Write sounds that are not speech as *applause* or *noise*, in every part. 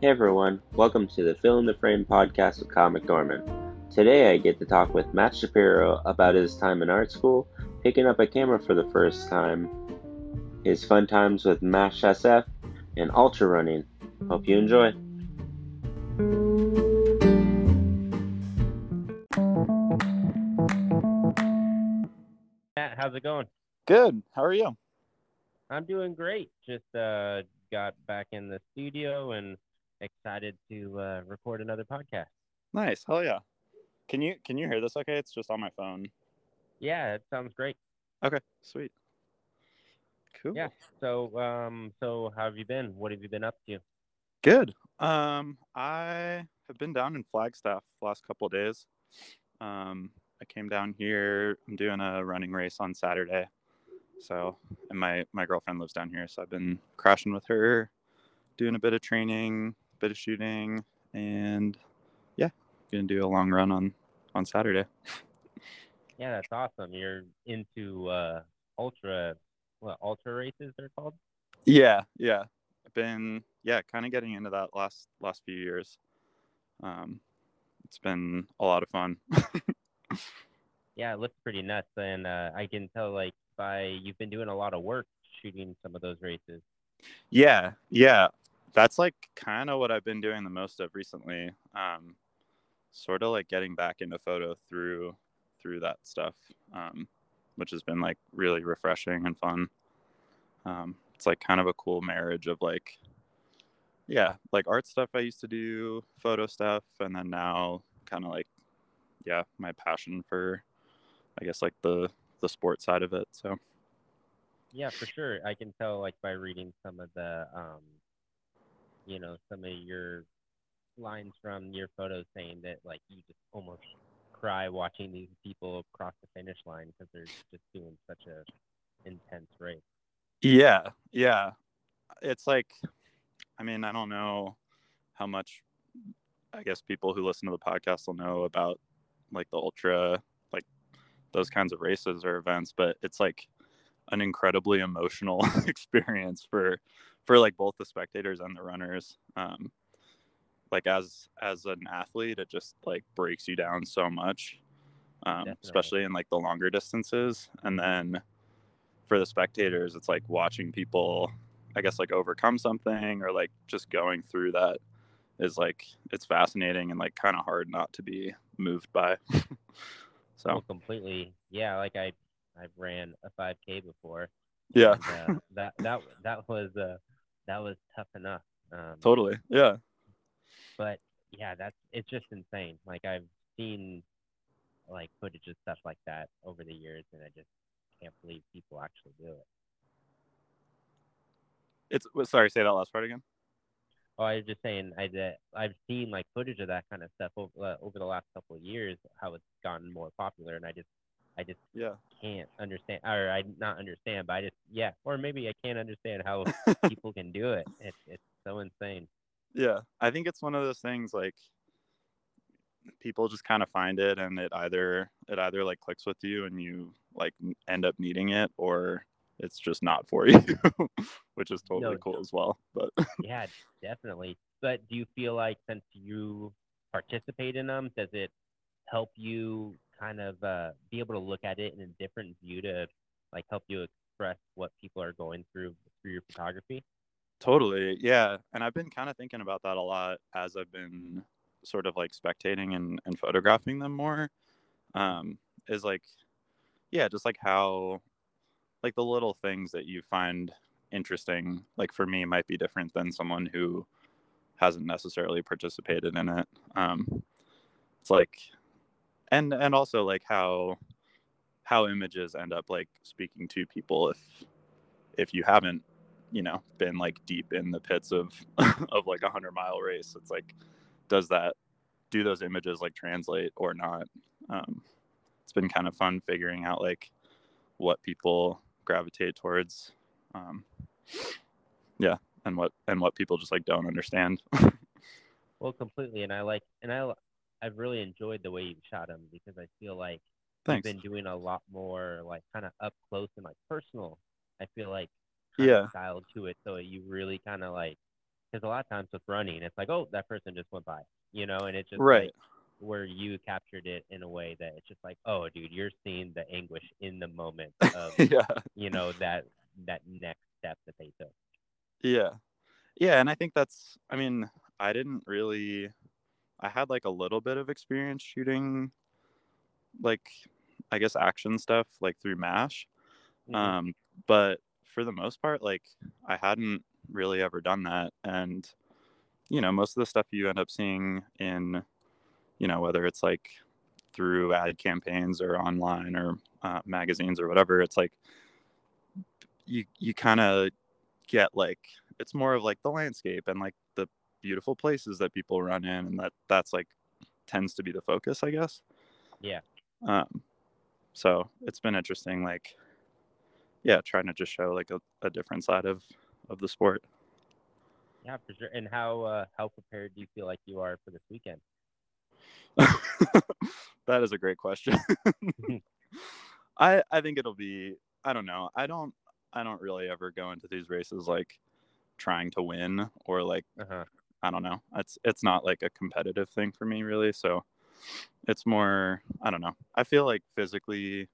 Hey everyone, welcome to the Fill in the Frame podcast with Kyle McDormand. Today I get to talk with Matt Shapiro about his time in art school, picking up a camera for the first time, his fun times with MASH SF, and ultra running. Hope you enjoy. Matt, how's it going? Good. How are you? I'm doing great. Just uh, got back in the studio and excited to uh, record another podcast. Nice. Hell yeah. Can you can you hear this okay? It's just on my phone. Yeah, it sounds great. Okay, sweet. Cool. Yeah. So um so how have you been? What have you been up to? Good. Um I have been down in Flagstaff the last couple of days. Um I came down here. I'm doing a running race on Saturday. So, and my my girlfriend lives down here, so I've been crashing with her, doing a bit of training, bit of shooting, and yeah, gonna do a long run on on Saturday. *laughs* Yeah, that's awesome. You're into uh, ultra, what ultra races they're called? Yeah, yeah. I've been yeah, kind of getting into that last last few years. Um, it's been a lot of fun. *laughs* yeah, it looks pretty nuts, and uh, I can tell like by you've been doing a lot of work shooting some of those races. Yeah, yeah that's like kind of what I've been doing the most of recently. Um, sort of like getting back into photo through through that stuff, um, which has been like really refreshing and fun. Um, it's like kind of a cool marriage of like, yeah, like art stuff I used to do, photo stuff, and then now kind of like, yeah, my passion for, I guess like the the sport side of it. So. Yeah, for sure. I can tell like by reading some of the um, you know some of your lines from your photos saying that like you just almost cry watching these people cross the finish line because they're just doing such a intense race. Yeah, yeah. It's like, I mean, I don't know how much. I guess people who listen to the podcast will know about like the ultra, like those kinds of races or events, but it's like an incredibly emotional *laughs* experience for for like both the spectators and the runners um like as as an athlete it just like breaks you down so much um, especially in like the longer distances. And then for the spectators it's like watching people i guess like overcome something or like just going through that is like it's fascinating and like kind of hard not to be moved by. *laughs* So. well, completely. Yeah like i i've ran a 5k before. Yeah. And, uh, that that that was uh that was tough enough. Um, totally. Yeah. But yeah, that's it's just insane. Like I've seen like footage of stuff like that over the years, and I just can't believe people actually do it. It's sorry, say that last part again. Oh, I was just saying I that I've seen like footage of that kind of stuff over uh, over the last couple of years, how it's gotten more popular, and I just I just yeah can't understand, or I not understand, but I just yeah, or maybe I can't understand how *laughs* people can do it. It's it's so insane. Yeah, I think it's one of those things like people just kind of find it, and it either it either like clicks with you, and you like end up needing it, or it's just not for *laughs* you, which is totally no, cool as well. But *laughs* yeah, definitely. But do you feel like since you participate in them, does it help you kind of uh, be able to look at it in a different view to like help you express what people are going through through your photography? Totally. Yeah. And I've been kind of thinking about that a lot as I've been sort of like spectating and, and photographing them more. Um, is like, yeah, just like how, like the little things that you find interesting, like for me, might be different than someone who hasn't necessarily participated in it. Um, it's like, and and also like how how images end up like speaking to people if if you haven't you know been like deep in the pits of *laughs* of like a hundred mile race. It's like does that do those images like translate or not? Um it's been kind of fun figuring out like what people gravitate towards um yeah and what and what people just like don't understand. *laughs* Well completely and i like and i I've really enjoyed the way you've shot them because I feel like Thanks. you've been doing a lot more like kind of up close and like personal. I feel like yeah style to it, so you really kind of like because a lot of times with running, it's like, oh, that person just went by, you know, and it's just Right. like where you captured it in a way that it's just like, oh, dude, you're seeing the anguish in the moment *laughs* of, yeah. you know, that that next step that they took. Yeah. Yeah, and I think that's I mean, I didn't really I had like a little bit of experience shooting like I guess action stuff like through MASH. Mhm. Um but for the most part like I hadn't really ever done that and you know, most of the stuff you end up seeing in you know, whether it's like through ad campaigns or online or uh, magazines or whatever, it's like you you kind of get like it's more of like the landscape and like the beautiful places that people run in and that that's like tends to be the focus i guess Yeah. um so it's been interesting like yeah trying to just show like a, a different side of of the sport Yeah, for sure. And how uh, how prepared do you feel like you are for this weekend? *laughs* that is a great question *laughs* *laughs* i i think it'll be i don't know i don't i don't really ever go into these races like trying to win or like Uh-huh. I don't know. It's it's not like a competitive thing for me really. So it's more I don't know. I feel like physically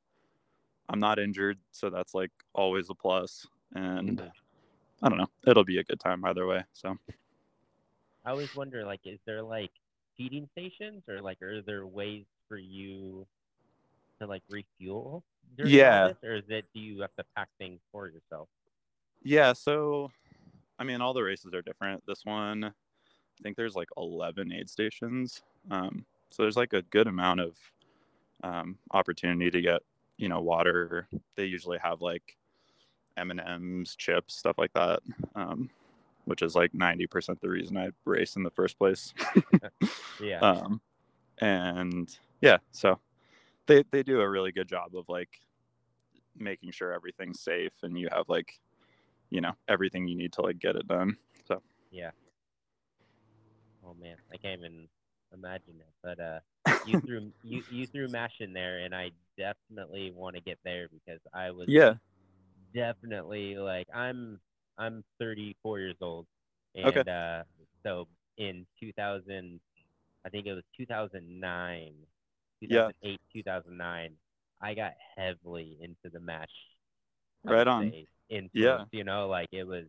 I'm not injured, so that's like always a plus. And. I don't know. It'll be a good time either way. So I always wonder, like, is there like feeding stations or like are there ways for you to like refuel during Yeah. this, or is it do you have to pack things for yourself? yeah, so I mean all the races are different. This one I think there's like 11 aid stations. Um, so there's like a good amount of um, opportunity to get, you know, water. They usually have like M&Ms, chips, stuff like that, um, which is like 90% the reason I race in the first place. *laughs* Yeah. um, and yeah, so they, they do a really good job of like making sure everything's safe and you have like, you know, everything you need to like get it done. So yeah. Oh man, I can't even imagine it. But uh, you *laughs* threw you you threw mash in there, and I definitely want to get there because I was yeah, definitely like I'm I'm 34 years old, and Okay. uh, so in 2000, I think it was 2009, Yeah. 2008, 2009, I got heavily into the mash. Right on. say, influence, You know, like it was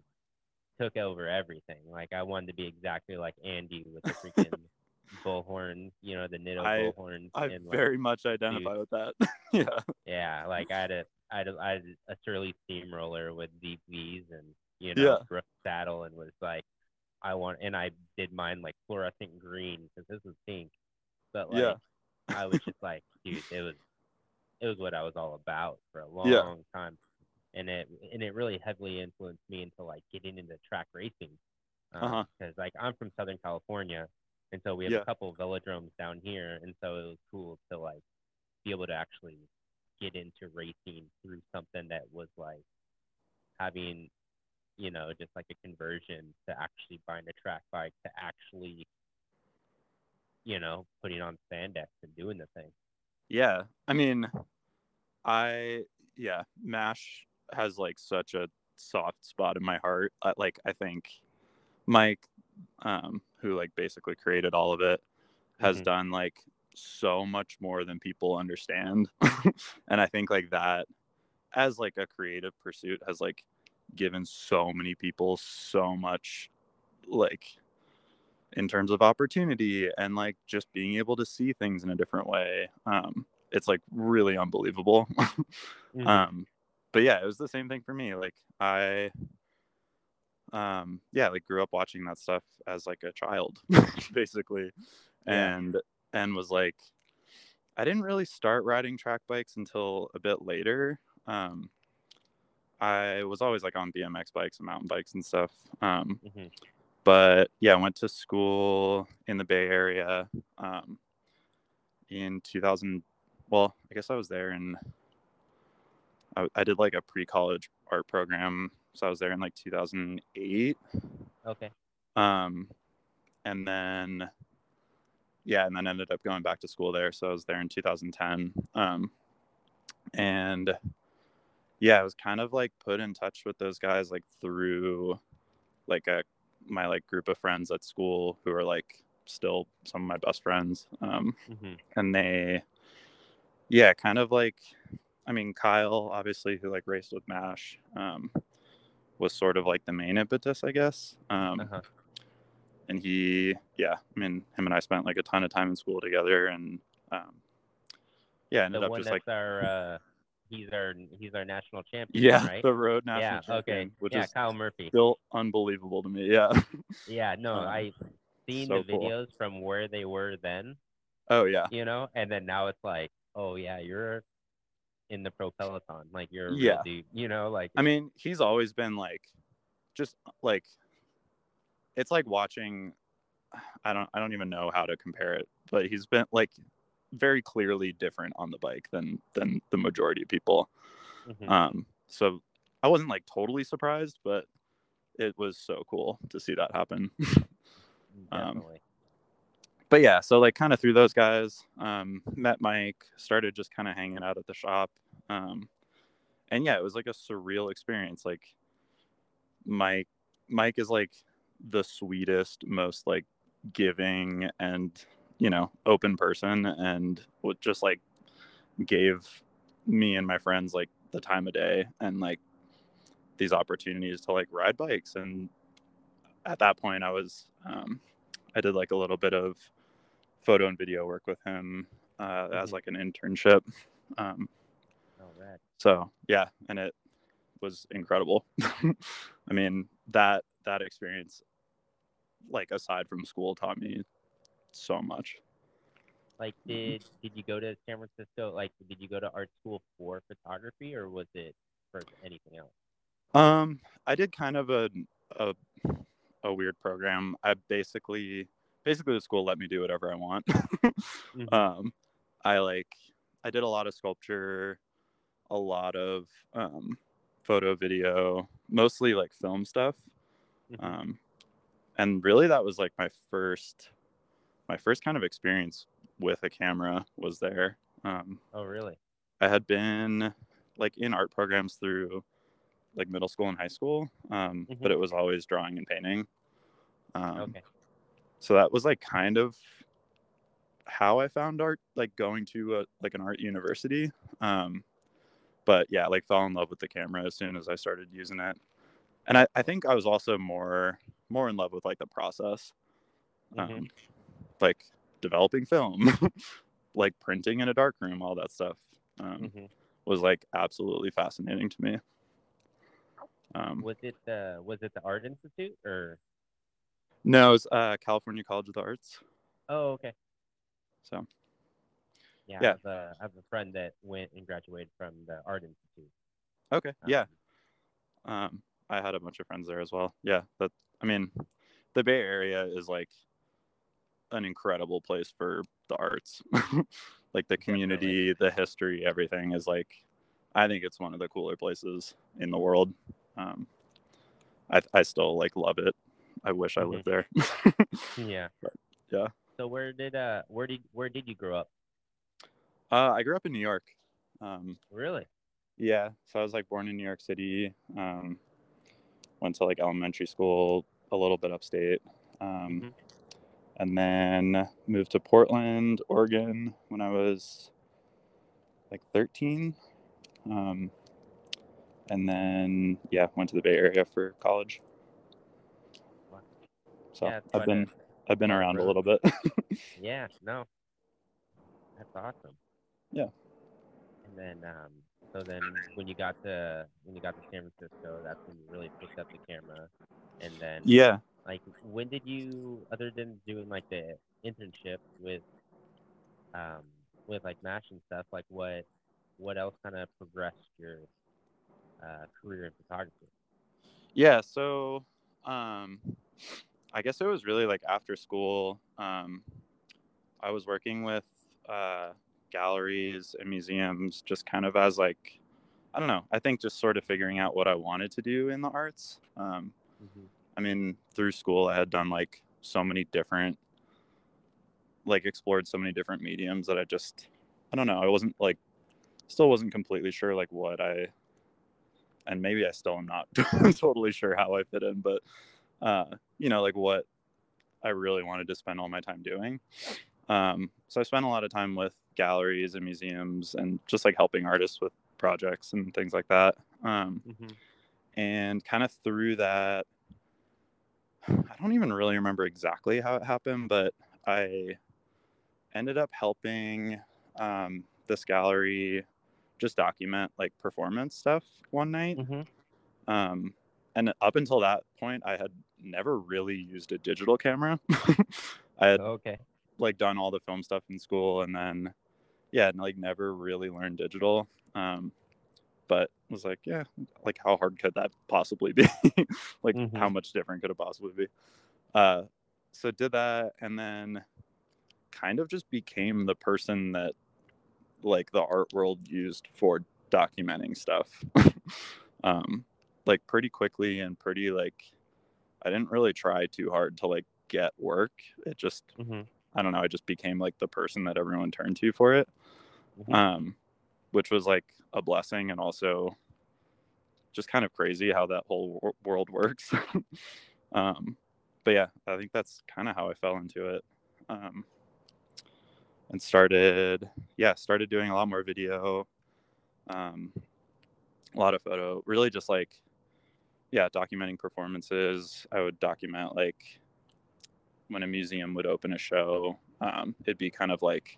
took over everything. Like I wanted to be exactly like Andy with the freaking *laughs* bullhorn, you know, the Nitto I- bullhorns. I and, like, very much identify with that. *laughs* yeah. yeah, like I had a I had a, I had a Surly steamroller with deep V's and you know Yeah. Saddle and was like I want and I did mine like fluorescent green because this was pink, but like Yeah. I was just like dude it was it was what I was all about for a *laughs* long Yeah. time, and it and it really heavily influenced me into like getting into track racing because Uh-huh. like I'm from Southern California and so we have Yeah. a couple of velodromes down here and so it was cool to like be able to actually get into racing through something that was like having you know just like a conversion to actually buying a track bike to actually you know putting on spandex and doing the thing Yeah. I mean, I yeah, Mash has like such a soft spot in my heart. Like I think Mike um who like basically created all of it has Mhm. done like so much more than people understand. *laughs* and I think like that as like a creative pursuit has like given so many people so much like in terms of opportunity and like just being able to see things in a different way um it's like really unbelievable *laughs* Mhm. um but yeah it was the same thing for me like i um yeah like grew up watching that stuff as like a child *laughs* basically Yeah. and and was like i didn't really start riding track bikes until a bit later um i was always like on bmx bikes and mountain bikes and stuff um Mhm. but yeah, I went to school in the Bay Area um, in 2000. Well, I guess I was there in. I, I did like a pre-college art program, so I was there in like 2008. okay Um, and then, yeah, and then ended up going back to school there. So I was there in 2010. Um, and yeah, I was kind of like put in touch with those guys like through like a my like group of friends at school who are like still some of my best friends. Um, hmm and they, yeah, kind of like, I mean, Kyle, obviously, who like raced with Mash, um, was sort of like the main impetus, I guess. Um, Uh-huh. and he, yeah, I mean, him and I spent like a ton of time in school together, and um, yeah, ended The up just like, our uh, he's our he's our national champion. yeah, right. the road national yeah. champion, Okay. which yeah, is Kyle Murphy. still unbelievable to me. Yeah. Yeah. No, *laughs* um, I seen so the cool. videos from where they were then, oh yeah. you know, and then now it's like, oh yeah, you're in the pro peloton, like you're Yeah. dude, you know, like I mean, he's always been like, just like, it's like watching. *sighs* I don't. I don't even know how to compare it, but he's been like very clearly different on the bike than than the majority of people. mhm, Um. So I wasn't like totally surprised, but it was so cool to see that happen. *laughs* um, definitely. But yeah, so like kind of through those guys, um, met Mike, started just kind of hanging out at the shop. Um, and yeah, it was like a surreal experience. Like Mike, Mike is like the sweetest, most like giving and, you know, open person and just like gave me and my friends like the time of day and like these opportunities to like ride bikes. And at that point I was, um, I did like a little bit of photo and video work with him uh, as Mhm. like an internship. Um, Oh, rad. so yeah, and it was incredible. *laughs* I mean that that experience, like aside from school, taught me so much. Like, did did you go to San Francisco? Like, did you go to art school for photography, or was it for anything else? Um, I did kind of a a, a weird program. I basically basically the school let me do whatever I want. *laughs* Mhm. um, I like I did a lot of sculpture, a lot of um, photo, video, mostly like film stuff. Mhm. Um, and really, that was like my first my first kind of experience with a camera was there. Um, oh, really? I had been like in art programs through like middle school and high school, um, Mhm. but it was always drawing and painting. Um, Okay. So that was like kind of how I found art, like going to a, like an art university. Um, but yeah, like fell in love with the camera as soon as I started using it. And I, I think I was also more more in love with like the process, um, Mhm. like developing film, *laughs* like printing in a dark room, all that stuff. Um, Mhm. was like absolutely fascinating to me. Um, Was it the was it the Art Institute or? No, it was uh, California College of the Arts. Oh, okay. So Yeah, Yeah. I have a, I have a friend that went and graduated from the Art Institute. okay, yeah. Um, Um, I had a bunch of friends there as well. Yeah, that I mean, the Bay Area is like an incredible place for the arts. *laughs* like the community, the history, everything is like I think it's one of the cooler places in the world. Um, I I still like love it. I wish I Mhm. lived there. *laughs* yeah. *laughs* yeah. So where did uh where did where did you grow up? uh, I grew up in New York. Um, Really? Yeah, so I was like born in New York City. Um, went to like elementary school, a little bit upstate, um, Mhm. and then moved to Portland, Oregon when I was like 13. Um, and then yeah, went to the Bay Area for college. So Yeah, I've been I've been around a little bit. *laughs* Yeah. No. That's awesome. Yeah. And then um so then when you got to when you got to San Francisco, that's when you really picked up the camera. And then yeah. like when did you other than doing like the internship with um with like mash and stuff like what what else kind of progressed your uh career in photography Yeah, so um I guess it was really like after school. Um I was working with uh galleries and museums just kind of as like I don't know, I think just sort of figuring out what I wanted to do in the arts. Um I mean, through school I had done like so many different like explored so many different mediums that I just I don't know, I wasn't like still wasn't completely sure like what I and maybe I still am not *laughs* totally sure how I fit in, but uh, you know, like what I really wanted to spend all my time doing. Um, so I spent a lot of time with galleries and museums and just like helping artists with projects and things like that. Um, Mhm. and kind of through that, I don't even really remember exactly how it happened, but I ended up helping um, this gallery just document like performance stuff one night. Mhm. Um, and up until that point, I had never really used a digital camera. *laughs* I had Okay. like done all the film stuff in school and then yeah like never really learned digital um but was like yeah like how hard could that possibly be *laughs* like how Mhm. much different could it possibly be uh so did that and then kind of just became the person that like the art world used for documenting stuff *laughs* um like pretty quickly and pretty like i didn't really try too hard to like get work it just Mhm. I don't know, I just became like the person that everyone turned to for it. Mhm. Um, which was like a blessing and also just kind of crazy how that whole wor- world works. *laughs* um, but yeah, I think that's kind of how I fell into it. Um, and started, yeah, started doing a lot more video, um, a lot of photo, really just like, yeah, documenting performances. I would document like when a museum would open a show, um, it'd be kind of like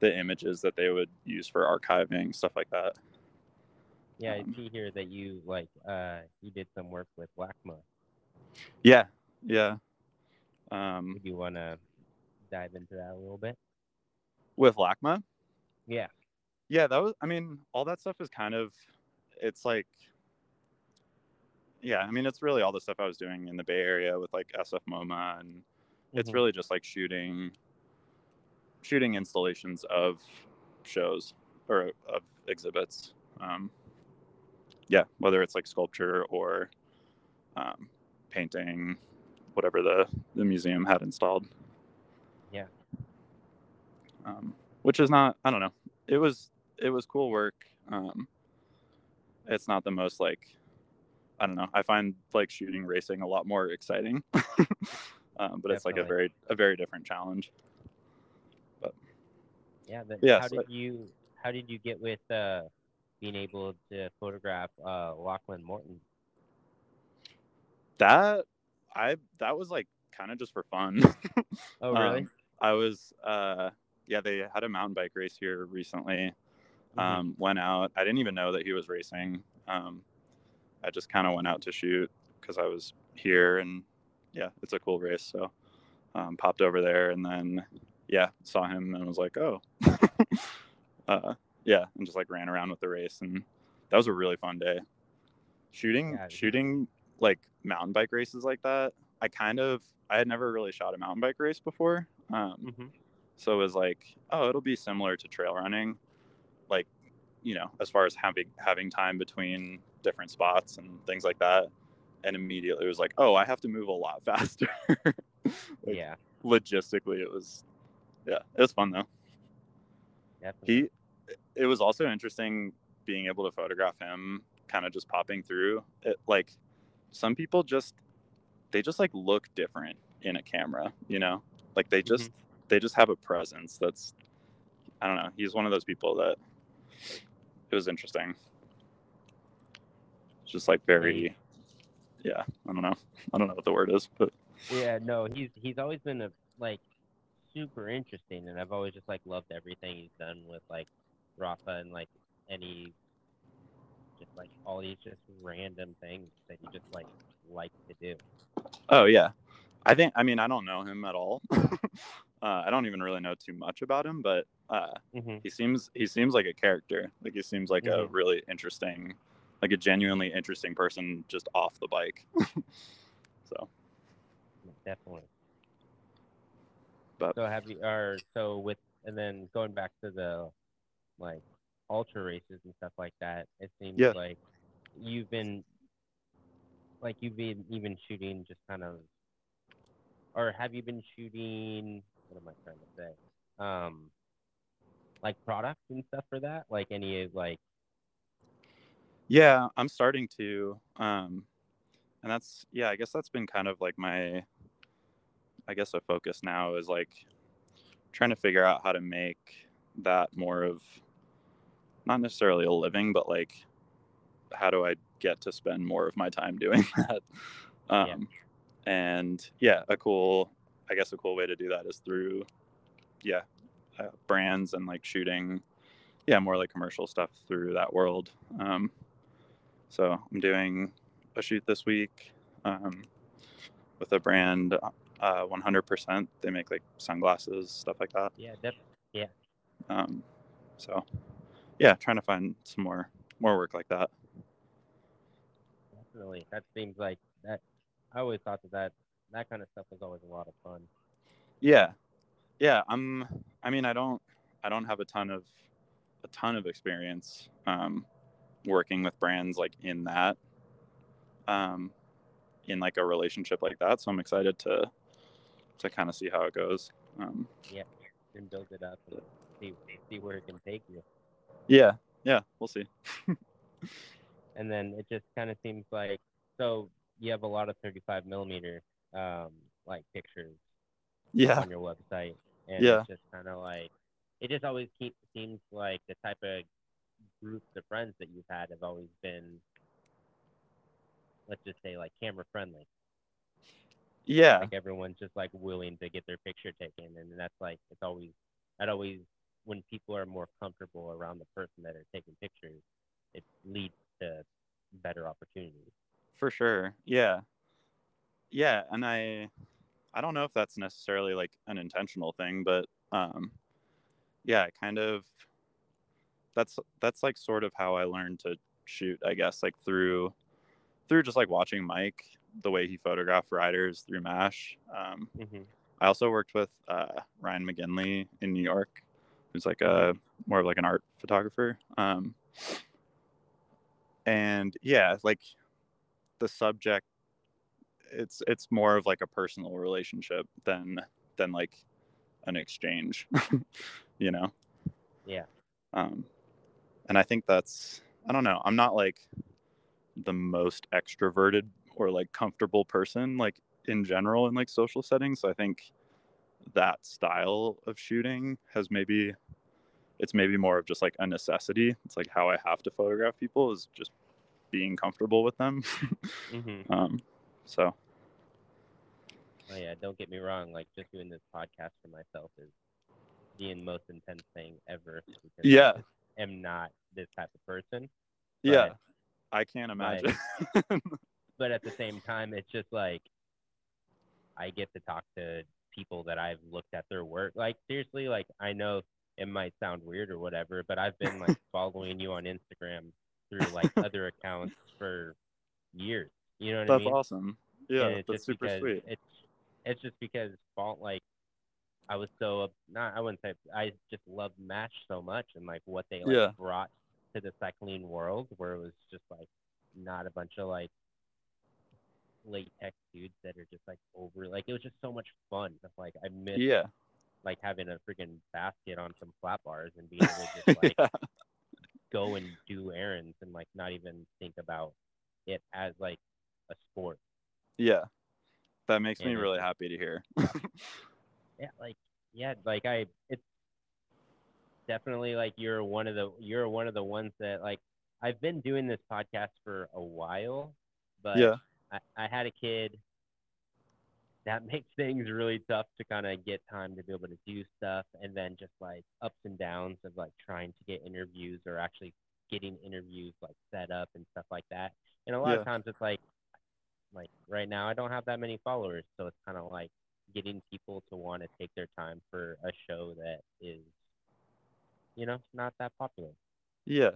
the images that they would use for archiving, stuff like that. Yeah, I Um, see here that you like uh you did some work with LACMA. Yeah, yeah. Um, Would you want to dive into that a little bit? with LACMA, Yeah. yeah, that was. I mean, all that stuff is kind of. It's like. Yeah, I mean, it's really all the stuff I was doing in the Bay Area with like SF MoMA, and it's Mhm. really just like shooting, shooting installations of shows or of exhibits. Um, yeah, whether it's like sculpture or um, painting, whatever the the museum had installed. Yeah. Um, which is not, I don't know. It was it was cool work. Um, it's not the most like, I don't know. I find like shooting racing a lot more exciting. *laughs* um, but it's like a very a very different challenge. Yeah. But Yeah, how so- did you how did you get with uh being able to photograph uh Lachlan Morton? That I that was like kind of just for fun. Oh *laughs* really? Um, I was uh yeah, they had a mountain bike race here recently. Mhm. Um went out. I didn't even know that he was racing. Um I just kind of went out to shoot cuz I was here and yeah, it's a cool race, so um popped over there and then yeah, saw him and was like, "Oh." *laughs* uh yeah, and just like ran around with the race and that was a really fun day. Shooting Yeah. shooting like mountain bike races like that. I kind of I had never really shot a mountain bike race before. Um Mhm. so it was like, oh, it'll be similar to trail running, you know, as far as having having time between different spots and things like that. And immediately it was like, oh, I have to move a lot *laughs* faster. Like, yeah. Logistically, it was, yeah, it was fun though. Definitely. He, it was also interesting being able to photograph him, kind of just popping through. It like, some people just, they just like look different in a camera, you know, like they mm-hmm. just they just have a presence that's I don't know. He's one of those people that it was interesting. It's just like very yeah, I don't know. I don't know what the word is, but Yeah, no, he's he's always been a like super interesting, and I've always just like loved everything he's done with like Rapha and like any just like all these just random things that he just like like to do. oh yeah. I think I mean I don't know him at all. *laughs* uh, I don't even really know too much about him, but uh, Mm-hmm. he seems he seems like a character. Like he seems like a Mhm. really interesting, like a genuinely interesting person just off the bike. *laughs* so Definitely. But- so have you or so with and then going back to the like ultra races and stuff like that, it seems Yeah. like you've been like you've been even shooting just kind of or have you been shooting what am I trying to say? Um like products and stuff for that? Like any like Yeah, I'm starting to. Um, and that's yeah i guess that's been kind of like my i guess a focus now is like trying to figure out how to make that more of not necessarily a living but like how do i get to spend more of my time doing *laughs* that um, yeah. and yeah a cool i guess a cool way to do that is through yeah uh, brands and like shooting. Yeah more like commercial stuff through that world. Um, so i'm doing a shoot this week um, with a brand uh, 100% they make like sunglasses stuff like that. Yeah def- yeah. Um, so yeah trying to find some more more work like that. Definitely. That seems like that i always thought that that, that kind of stuff was always a lot of fun. Yeah. Yeah i'm i mean i don't i don't have a ton of a ton of experience um, working with brands like in that um, in like a relationship like that so i'm excited to to kind of see how it goes um, yeah and build it up and see, see where it can take you. Yeah yeah we'll see. *laughs* And then it just kind of seems like so you have a lot of 35 millimeter um, like pictures yeah. on your website and yeah. it's just kind of like it just always keeps seems like the type of groups of friends that you've had have always been let's just say like camera friendly. Yeah. Like everyone's just like willing to get their picture taken and that's like it's always that always when people are more comfortable around the person that are taking pictures it leads to better opportunities. For sure. Yeah yeah and i i don't know if that's necessarily like an intentional thing but um yeah kind of that's that's like sort of how i learned to shoot i guess like through through just like watching mike the way he photographed riders through mash um, mm-hmm. i also worked with uh, ryan mcginley in new york who's like a more of like an art photographer um, and yeah like the subject it's it's more of like a personal relationship than than like an exchange *laughs* you know yeah um and i think that's i don't know i'm not like the most extroverted or like comfortable person like in general in like social settings so i think that style of shooting has maybe it's maybe more of just like a necessity. It's like how I have to photograph people is just being comfortable with them. *laughs* mm-hmm. um, so. Oh yeah, don't get me wrong. Like just doing this podcast for myself is the most intense thing ever. yeah. I am not this type of person. Yeah. I can't imagine. But, *laughs* but at the same time, it's just like I get to talk to people that I've looked at their work. Like seriously, like I know it might sound weird or whatever, but I've been like *laughs* following you on Instagram through like other accounts for years. You know what that's I mean? That's awesome. Yeah, that's super sweet. It's it's just because fault like I was so not I wouldn't say I just love Mash so much and like what they like yeah. brought to the cycling world where it was just like not a bunch of like latex dudes that are just like over like it was just so much fun. Like I miss yeah like having a freaking basket on some flat bars and being able to *laughs* just like yeah. go and do errands and like not even think about it as like a sport. Yeah. That makes And me really happy to hear. *laughs* Yeah, like yeah, like I it's definitely like you're one of the you're one of the ones that like I've been doing this podcast for a while, but yeah. I, I had a kid that *laughs* makes things really tough to kind of get time to be able to do stuff and then just like ups and downs of like trying to get interviews or actually getting interviews like set up and stuff like that and a lot Yeah. of times it's like like right now i don't have that many followers so it's kind of like getting people to want to take their time for a show that is you know not that popular Yeah.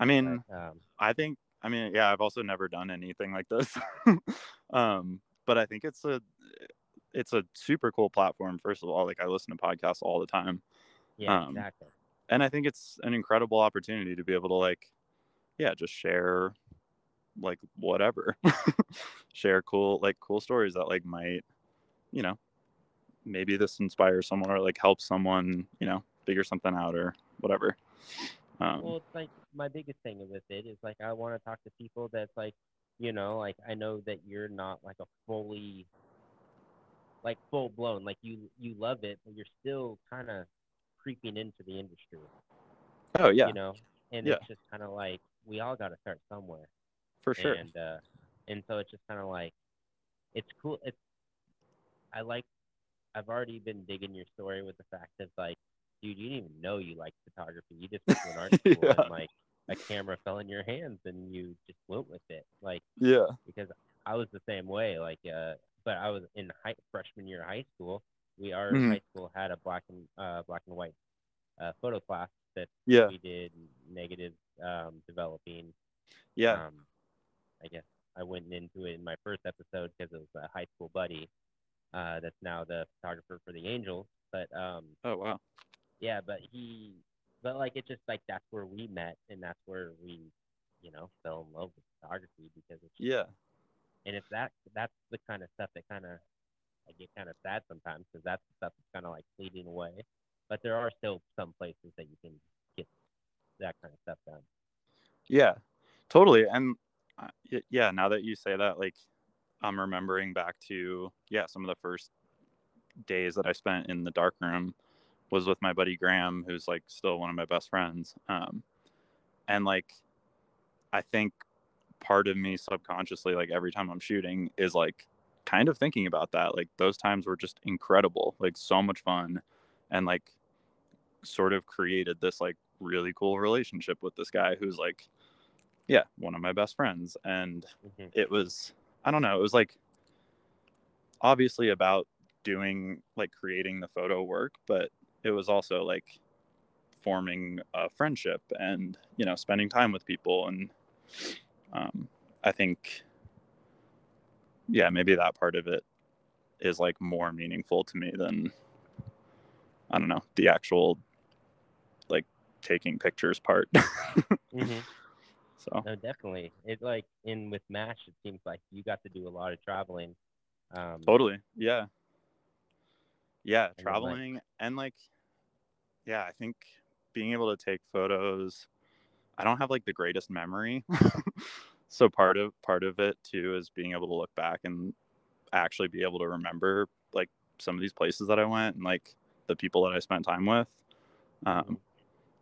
I mean, but, um, I think I mean, yeah, I've also never done anything like this. *laughs* um, but I think it's a it's a super cool platform first of all. Like I listen to podcasts all the time. yeah Um, exactly And I think it's an incredible opportunity to be able to like yeah, just share like whatever. *laughs* share cool like cool stories that like might, you know, maybe this inspires someone or like helps someone, you know, figure something out or whatever. Um, Well, it's like my biggest thing with it is like I want to talk to people that's like You know, like I know that you're not like a fully like full blown like you you love it but you're still kind of creeping into the industry Oh yeah, you know and Yeah. it's just kind of like we all got to start somewhere for sure. and uh and so it's just kind of like it's cool it's i like i've already been digging your story with the fact that like dude you didn't even know you liked photography you just went to an *laughs* art school Yeah. and like a camera fell in your hands and you just went with it like Yeah. because i was the same way like uh but i was in high freshman year of high school we our Mhm. high school had a black and uh black and white uh photo class that Yeah. we did negative um developing Yeah. um, I guess I went into it in my first episode because it was a high school buddy uh, that's now the photographer for the Angels. But um, Oh wow. yeah, but he, but like it's just like that's where we met and that's where we, you know, fell in love with photography because it's Yeah. and it's that that's the kind of stuff that kind of I get kind of sad sometimes because that's the stuff that's kind of like fleeting away. But there are still some places that you can get that kind of stuff done. Yeah, totally. And yeah, now that you say that, like, I'm remembering back to yeah, some of the first days that I spent in the dark room was with my buddy Graham, who's like still one of my best friends. Um, and like, I think part of me subconsciously, like every time I'm shooting, is like kind of thinking about that. Like those times were just incredible, like so much fun, and like sort of created this like really cool relationship with this guy who's like yeah one of my best friends and hmm it was i don't know it was like obviously about doing like creating the photo work but it was also like forming a friendship and you know spending time with people and um, i think yeah maybe that part of it is like more meaningful to me than i don't know the actual like taking pictures part. *laughs* Hmm so No, definitely. It like in with Mash, it seems like you got to do a lot of traveling. Um, Totally. Yeah. Yeah, like- traveling and like yeah, I think being able to take photos I don't have like the greatest memory. *laughs* so part of part of it too is being able to look back and actually be able to remember like some of these places that I went and like the people that I spent time with. Um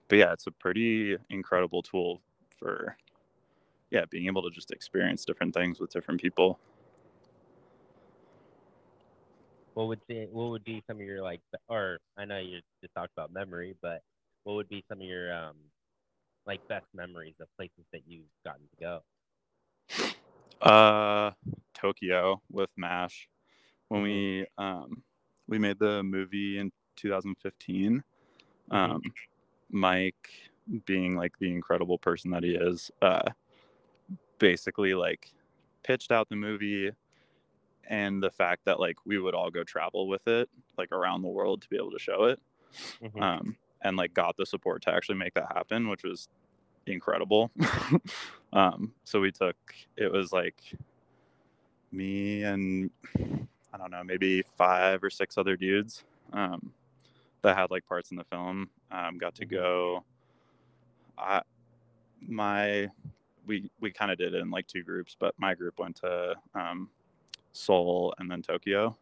but yeah, it's a pretty incredible tool for yeah, being able to just experience different things with different people. What would be what would be some of your like, or I know you just talked about memory, but what would be some of your um like best memories of places that you've gotten to go? Uh, Tokyo with Mash. When we um we made the movie in 2015. Mhm. Um, Mike, being like the incredible person that he is, uh, basically like pitched out the movie and the fact that like we would all go travel with it like around the world to be able to show it Mhm. um, and like got the support to actually make that happen, which was incredible. *laughs* um, so we took it was like me and I don't know, maybe five or six other dudes um, that had like parts in the film. Um, got to Mhm. go. I my we we kind of did it in like two groups, but my group went to um, Seoul and then Tokyo.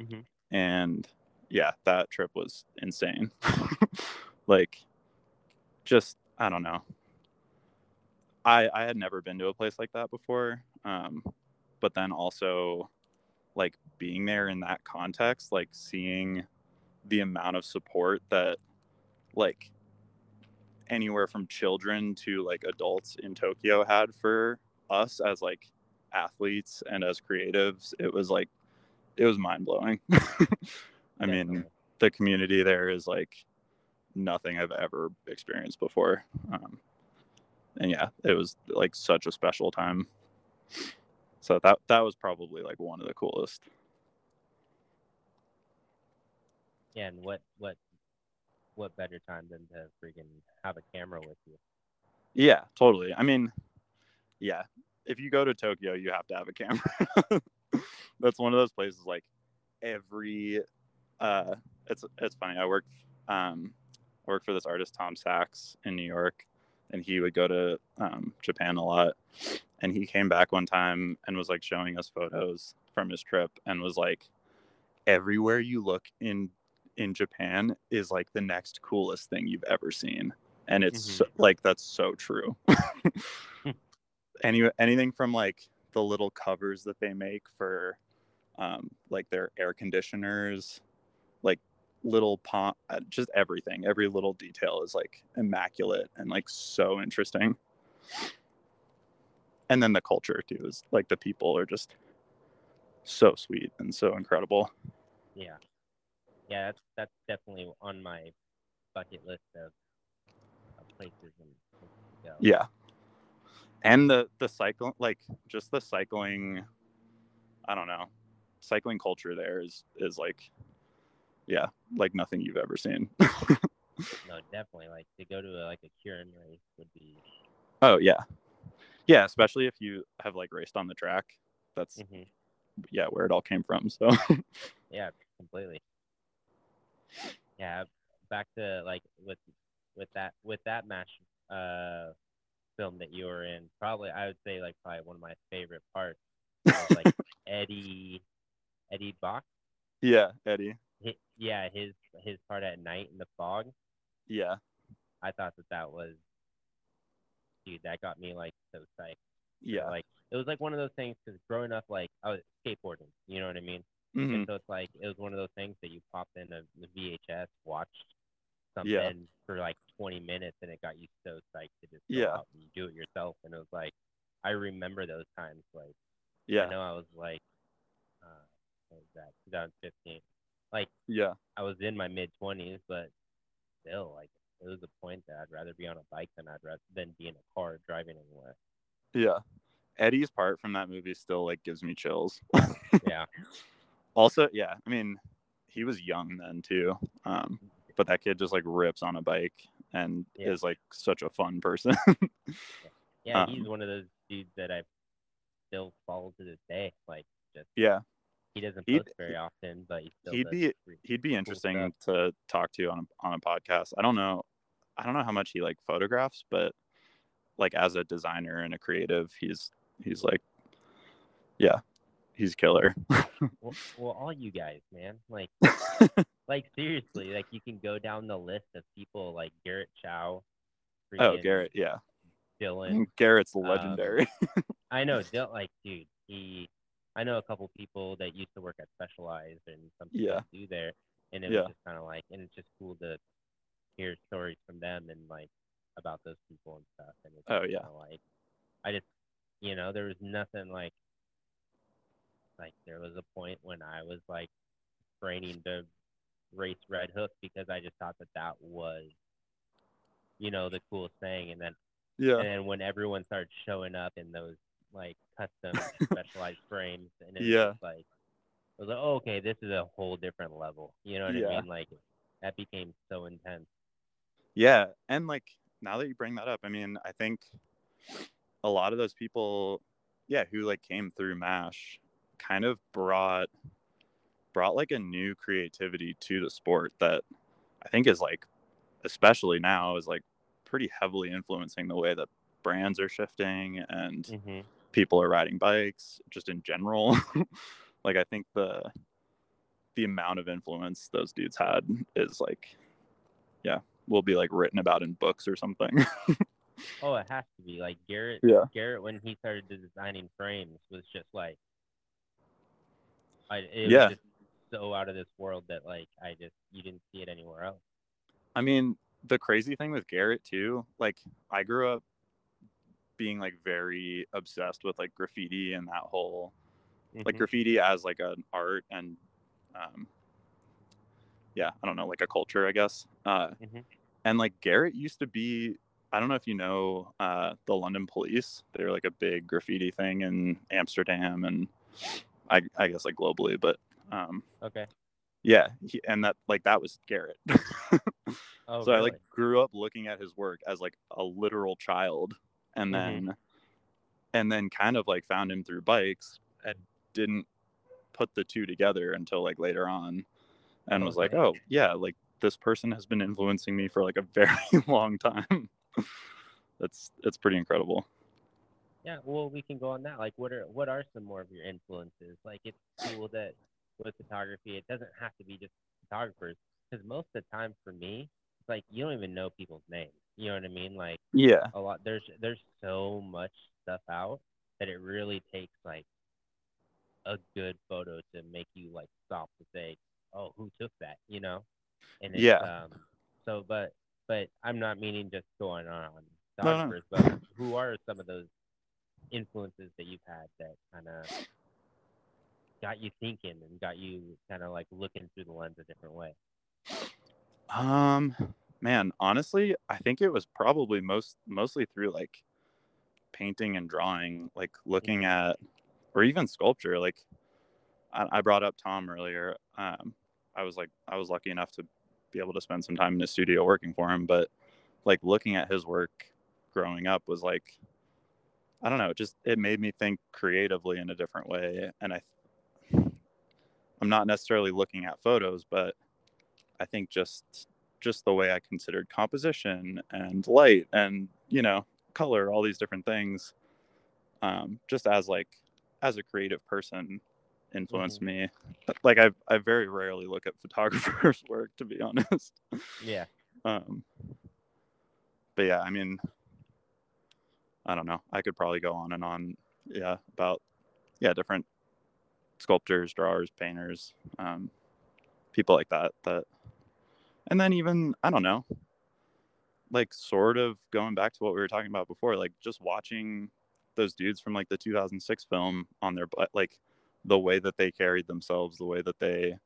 Mhm. and yeah that trip was insane. *laughs* Like just i don't know. I i had never been to a place like that before um but then also like being there in that context like seeing the amount of support that like anywhere from children to like adults in tokyo had for us as like athletes and as creatives it was like it was mind-blowing *laughs* i mean the community there is like nothing I've ever experienced before. Um, and yeah, it was like such a special time. So that that was probably like one of the coolest. yeah, and what what what better time than to freaking have a camera with you? Yeah, totally. I mean, yeah, if you go to Tokyo, you have to have a camera. *laughs* That's one of those places like every uh it's it's funny. I worked um I worked for this artist Tom Sachs in New York and he would go to um, Japan a lot. And he came back one time and was like showing us photos from his trip and was like, everywhere you look in in Japan is like the next coolest thing you've ever seen. And it's Mhm. so, like that's so true. *laughs* Any anything from like the little covers that they make for um, like their air conditioners, like little pond, just everything. Every little detail is like immaculate and like so interesting. And then the culture too is like the people are just so sweet and so incredible. Yeah. Yeah, that's that's definitely on my bucket list of, of places and places to go. Yeah. And the the cycle like just the cycling I don't know. Cycling culture there is is like yeah, like nothing you've ever seen. *laughs* No, definitely. Like to go to a, like a keirin race would be. oh yeah. Yeah, especially if you have like raced on the track. That's hmm yeah, where it all came from. So Yeah, *laughs* completely. Yeah, back to like with with that with that Mash uh film that you were in. Probably I would say like probably one of my favorite parts like *laughs* Eddie Eddie Bach. yeah, Eddie. Yeah, his his part at night in the fog. Yeah. I thought that that was, dude, that got me like so psyched. Yeah. Like it was like one of those things because growing up, like I was skateboarding. You know what I mean? Mhm. And so it's like it was one of those things that you popped in a, the VHS, watched something Yeah. for like 20 minutes, and it got you so psyched to just Yeah. do it yourself. And it was like I remember those times. Like Yeah. I know I was like, uh, what was that? 2015. Like Yeah. I was in my mid 20s, but still, like it was a point that I'd rather be on a bike than I'd rather than be in a car driving anywhere. Yeah. Eddie's part from that movie still like gives me chills. Yeah, *laughs* also, yeah, I mean, he was young then too. Um, but that kid just like rips on a bike and Yeah. is like such a fun person. *laughs* yeah, Um, he's one of those dudes that I still follow to this day. Like, just yeah. he doesn't He'd- post very often, but he still he'd be- He'd be interesting to talk to on a, on a podcast. I don't know. I don't know how much he like photographs, but like as a designer and a creative, he's he's like, yeah, he's killer. *laughs* *laughs* well, well, all you guys, man. Like, *laughs* like seriously, like you can go down the list of people like Garrett Chow. oh, Garrett, yeah, Dylan. Garrett's Um, legendary. I know, Dil- like, dude, he. I know a couple people that used to work at Specialized and some people Yeah. do there, and it Yeah. was just kind of like, and it's just cool to hear stories from them and like about those people and stuff. And it's Oh, yeah. like, I just, you know, there was nothing like, like there was a point when I was like training to race Red Hook because I just thought that that was, you know, the coolest thing, and then yeah, and then when everyone started showing up in those like custom *laughs* specialized frames, and it Yeah. was like, I was like, oh, okay, this is a whole different level. You know what Yeah. I mean? Like that became so intense. yeah, and like now that you bring that up, I mean, I think a lot of those people, yeah, who like came through Mash, kind of brought brought like a new creativity to the sport that I think is like, especially now, is like pretty heavily influencing the way that brands are shifting and Mm-hmm. people are riding bikes just in general *laughs* like i think the the amount of influence those dudes had is like yeah will be like written about in books or something *laughs* Oh, it has to be like Garrett. Yeah. Garrett, when he started designing frames, was just like, I it Yeah. was just so out of this world that like I just you didn't see it anywhere else. i mean the crazy thing with garrett too like i grew up being like very obsessed with like graffiti and that whole like Mhm. graffiti as like an art and um yeah i don't know like a culture i guess uh Mhm. and like garrett used to be i don't know if you know uh the london police they're like a big graffiti thing in amsterdam and i i guess like globally but um okay. yeah he, and that like that was garrett *laughs* Oh, so i like grew up looking at his work as like a literal child and Mhm. then and then kind of like found him through bikes and didn't put the two together until like later on and Oh, was like oh yeah like this person has been influencing me for like a *laughs* very long time that's that's pretty incredible. Yeah, well, we can go on that. Like, what are what are some more of your influences? Like, it's cool that with photography, it doesn't have to be just photographers, because most of the time for me, it's like you don't even know people's names. You know what I mean? Like, Yeah. a lot there's there's so much stuff out that it really takes like a good photo to make you like stop to say, oh, who took that? You know? And it's, Yeah. Um, so, but but I'm not meaning just going on on No, no. photographers, but who are some of those influences that you've had that kind of got you thinking and got you kind of like looking through the lens a different way? Um, man, honestly, I think it was probably most mostly through like painting and drawing, like looking at, or even sculpture. Like I, I brought up Tom earlier. Um, I was like, I was lucky enough to be able to spend some time in his studio working for him, but like looking at his work growing up was like, I don't know, it just it made me think creatively in a different way, and I, *sighs* I'm not necessarily looking at photos, but I think just just the way I considered composition and light and you know color, all these different things, um, just as like as a creative person, influenced me. *laughs* Like I I very rarely look at *laughs* photographers' work to be honest. Yeah. Um, but yeah, I mean, I don't know. I could probably go on and on. Yeah, about yeah different sculptors, drawers, painters, um, people like that. That, and then even I don't know, like sort of going back to what we were talking about before, like just watching those dudes from like the 2006 film on their butt, like the way that they carried themselves, the way that they,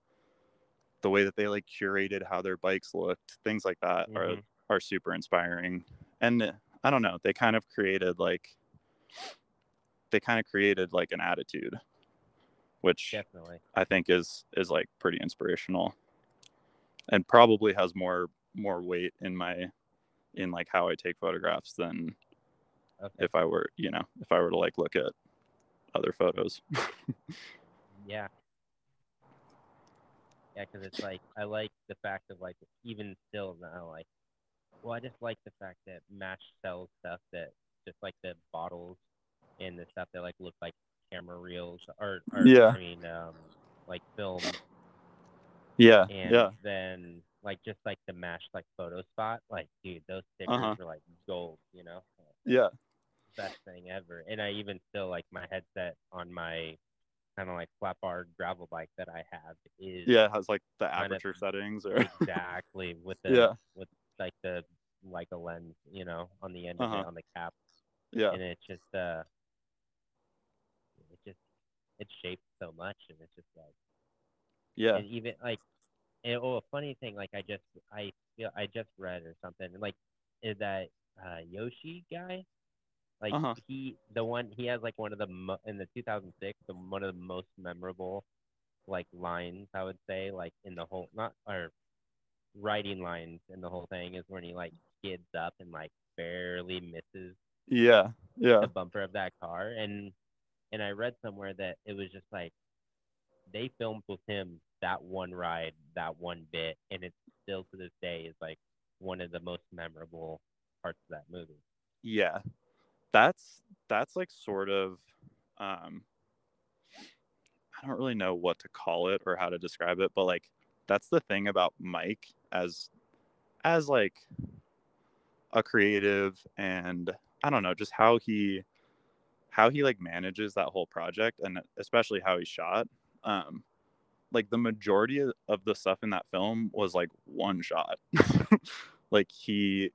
the way that they like curated how their bikes looked, things like that are Mhm. are super inspiring. And I don't know, they kind of created like they kind of created like an attitude, which Definitely. I think is is like pretty inspirational, and probably has more more weight in my in like how I take photographs than Okay. if I were you know if I were to like look at other photos. *laughs* Yeah. Yeah, because it's like I like the fact of like even still now like, well I just like the fact that Mash sells stuff that just like the bottles and the stuff that like look like camera reels or, or Yeah. I mean um like film yeah, and yeah, then like just like the Mash like photo spot like dude those stickers Uh-huh. are like gold you know yeah, best thing ever. And I even still like my headset on my kind of like flat bar gravel bike that I have is yeah. It has like the Kind of- aperture settings or exactly with *laughs* the Yeah. with like the like a lens, you know, on the end of Uh-huh. it on the cap, yeah, and it just uh, it just it's shaped so much, and it's just like yeah, and even like and, oh a funny thing like I just I feel I just read or something like is that uh Yoshi guy like Uh-huh. he the one he has like one of the mo- in the 2006 the one of the most memorable like lines I would say like in the whole not or writing lines in the whole thing is when he like skids up and like barely misses yeah, yeah, the bumper of that car and and I read somewhere that it was just like they filmed with him that one ride, that one bit, and it still to this day is like one of the most memorable parts of that movie. yeah. That's that's like sort of um I don't really know what to call it or how to describe it, but like that's the thing about Mike as as like a creative and I don't know, just how he how he like manages that whole project and especially how he shot. Um like the majority of- the stuff in that film was like one shot. *laughs* like he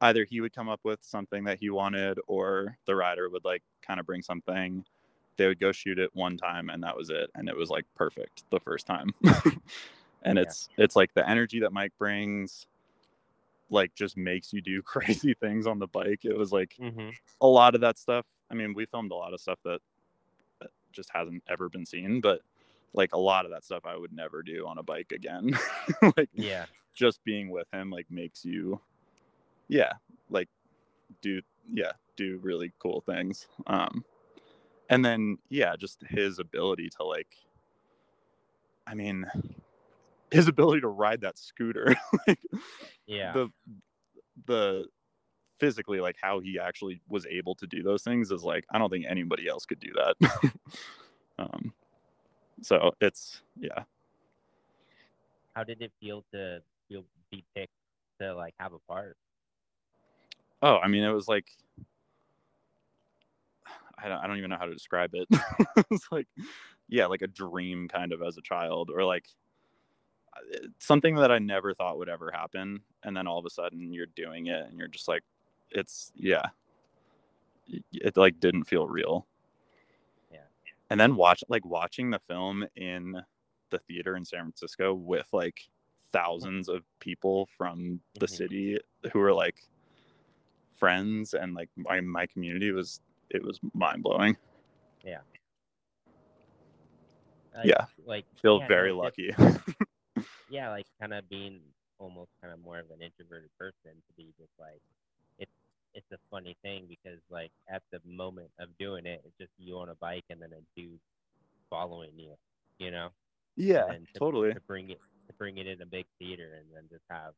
either he would come up with something that he wanted or the rider would like kind of bring something they would go shoot it one time and that was it and it was like perfect the first time *laughs* *laughs* and Yeah. it's it's like the energy that mike brings like just makes you do *laughs* crazy things on the bike it was like Mm-hmm. a lot of that stuff i mean we filmed a lot of stuff that, that just hasn't ever been seen but like a lot of that stuff i would never do on a bike again like Yeah. just being with him like makes you yeah like do yeah do really cool things um and then yeah just his ability to like i mean his ability to ride that scooter *laughs* like Yeah. the the physically like how he actually was able to do those things is like I don't think anybody else could do that. *laughs* um, so it's yeah. How did it feel to feel be picked to like have a part? Oh, I mean, it was like I don't, I don't even know how to describe it. *laughs* it's like, yeah, like a dream kind of as a child, or like uh, something that I never thought would ever happen, and then all of a sudden you're doing it, and you're just like, it's yeah, it like didn't feel real. Yeah. And then watch like watching the film in the theater in San Francisco with like thousands of people from the Mhm. city who were like friends and like my my community was it was mind blowing. Like, Yeah. Like Feel yeah, very lucky. just- *laughs* yeah, like kind of being almost kind of more of an introverted person to be just like it's it's a funny thing because like at the moment of doing it, it's just you on a bike and then a dude following you, you know. yeah, and to, totally. to bring it to bring it in a big theater and then just have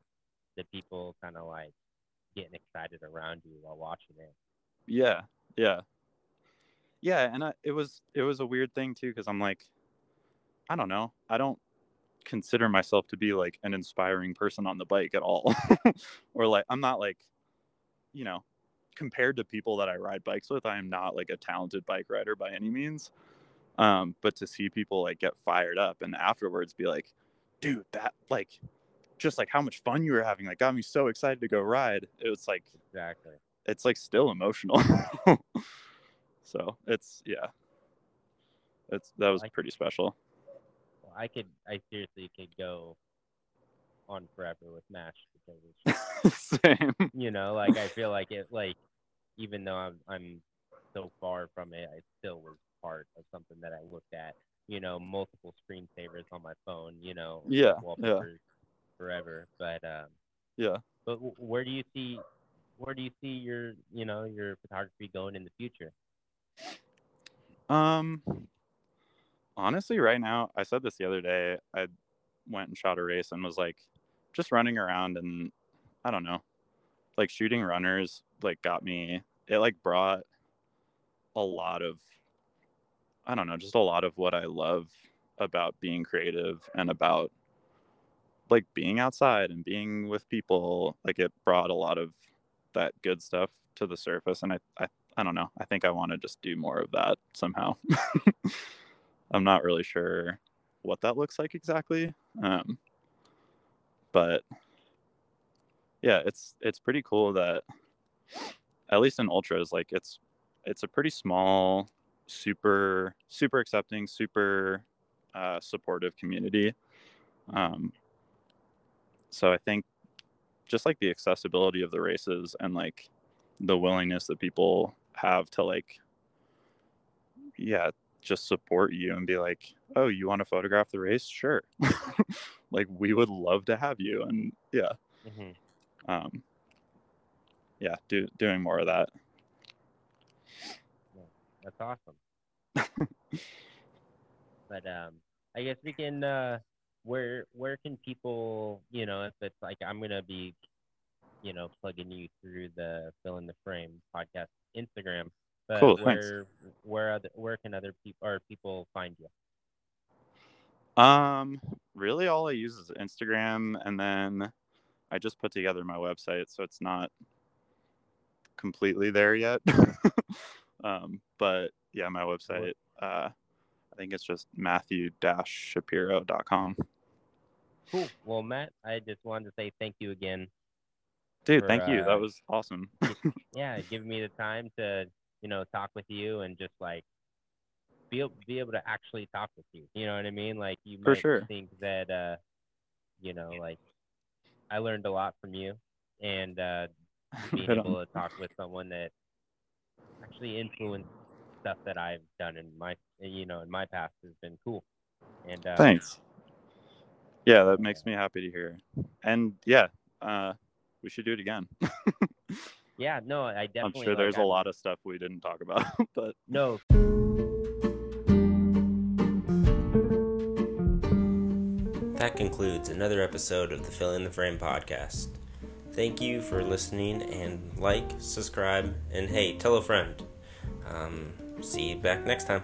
the people kind of like getting excited around you while watching it. Yeah, yeah, yeah. And I, it was it was a weird thing too because I'm like, I don't know. I don't consider myself to be like an inspiring person on the bike at all, *laughs* or like I'm not like, you know, compared to people that I ride bikes with, I am not like a talented bike rider by any means. Um, but to see people like get fired up and afterwards be like, dude, that like, just like how much fun you were having, like got me so excited to go ride. It was like Exactly. It's like still emotional. *laughs* so it's yeah. It's that was pretty special. Well, I could I seriously could go on forever with Mash because it's *laughs* Same. you know like I feel like it like even though I'm I'm so far from it, I still was part of something that I looked at. You know, multiple screensavers on my phone. You know, Yeah, yeah. forever. But um, Yeah. But where do you see where do you see your you know your photography going in the future? Um honestly right now, I said this the other day, I went and shot a race and was like just running around and I don't know. Like shooting runners like got me it like brought a lot of I don't know, just a lot of what I love about being creative and about like being outside and being with people. Like it brought a lot of that good stuff to the surface and I I, I don't know. I think I want to just do more of that somehow. *laughs* I'm not really sure what that looks like exactly. Um but yeah, it's it's pretty cool that at least in ultras like it's it's a pretty small super super accepting super uh, supportive community um, so i think just like the accessibility of the races and like the willingness that people have to like yeah just support you and be like oh you want to photograph the race sure *laughs* like we would love to have you and yeah hmm um yeah do, doing more of that That's awesome. *laughs* but um, I guess we can. Uh, where where can people, you know, if it's like I'm gonna be, you know, plugging you through the fill in the frame podcast Instagram. But Cool, thanks. where where other where can other people or people find you? Um, really, all I use is Instagram, and then I just put together my website, so it's not completely there yet. *laughs* um, but yeah, my website. Uh, I think it's just matthew-shapiro.com. Cool. Well, Matt, I just wanted to say thank you again. Dude, For, thank you. uh, That was awesome. *laughs* Yeah, giving me the time to, you know, talk with you and just like be able, be able to actually talk with you. You know what I mean? Like you For might sure. think that, uh, you know, like I learned a lot from you, and uh, *laughs* being able on. to talk with someone that actually influenced stuff that I've done in my, you know, in my past has been cool. And uh, Thanks. Yeah, that makes me happy to hear. And yeah, uh, we should do it again. *laughs* Yeah, no, I definitely. I'm sure there's a I'm- lot of stuff we didn't talk about, *laughs* but No, That concludes another episode of the Fill in the Frame podcast. Thank you for listening and like, subscribe, and hey, tell a friend. Um, see you back next time.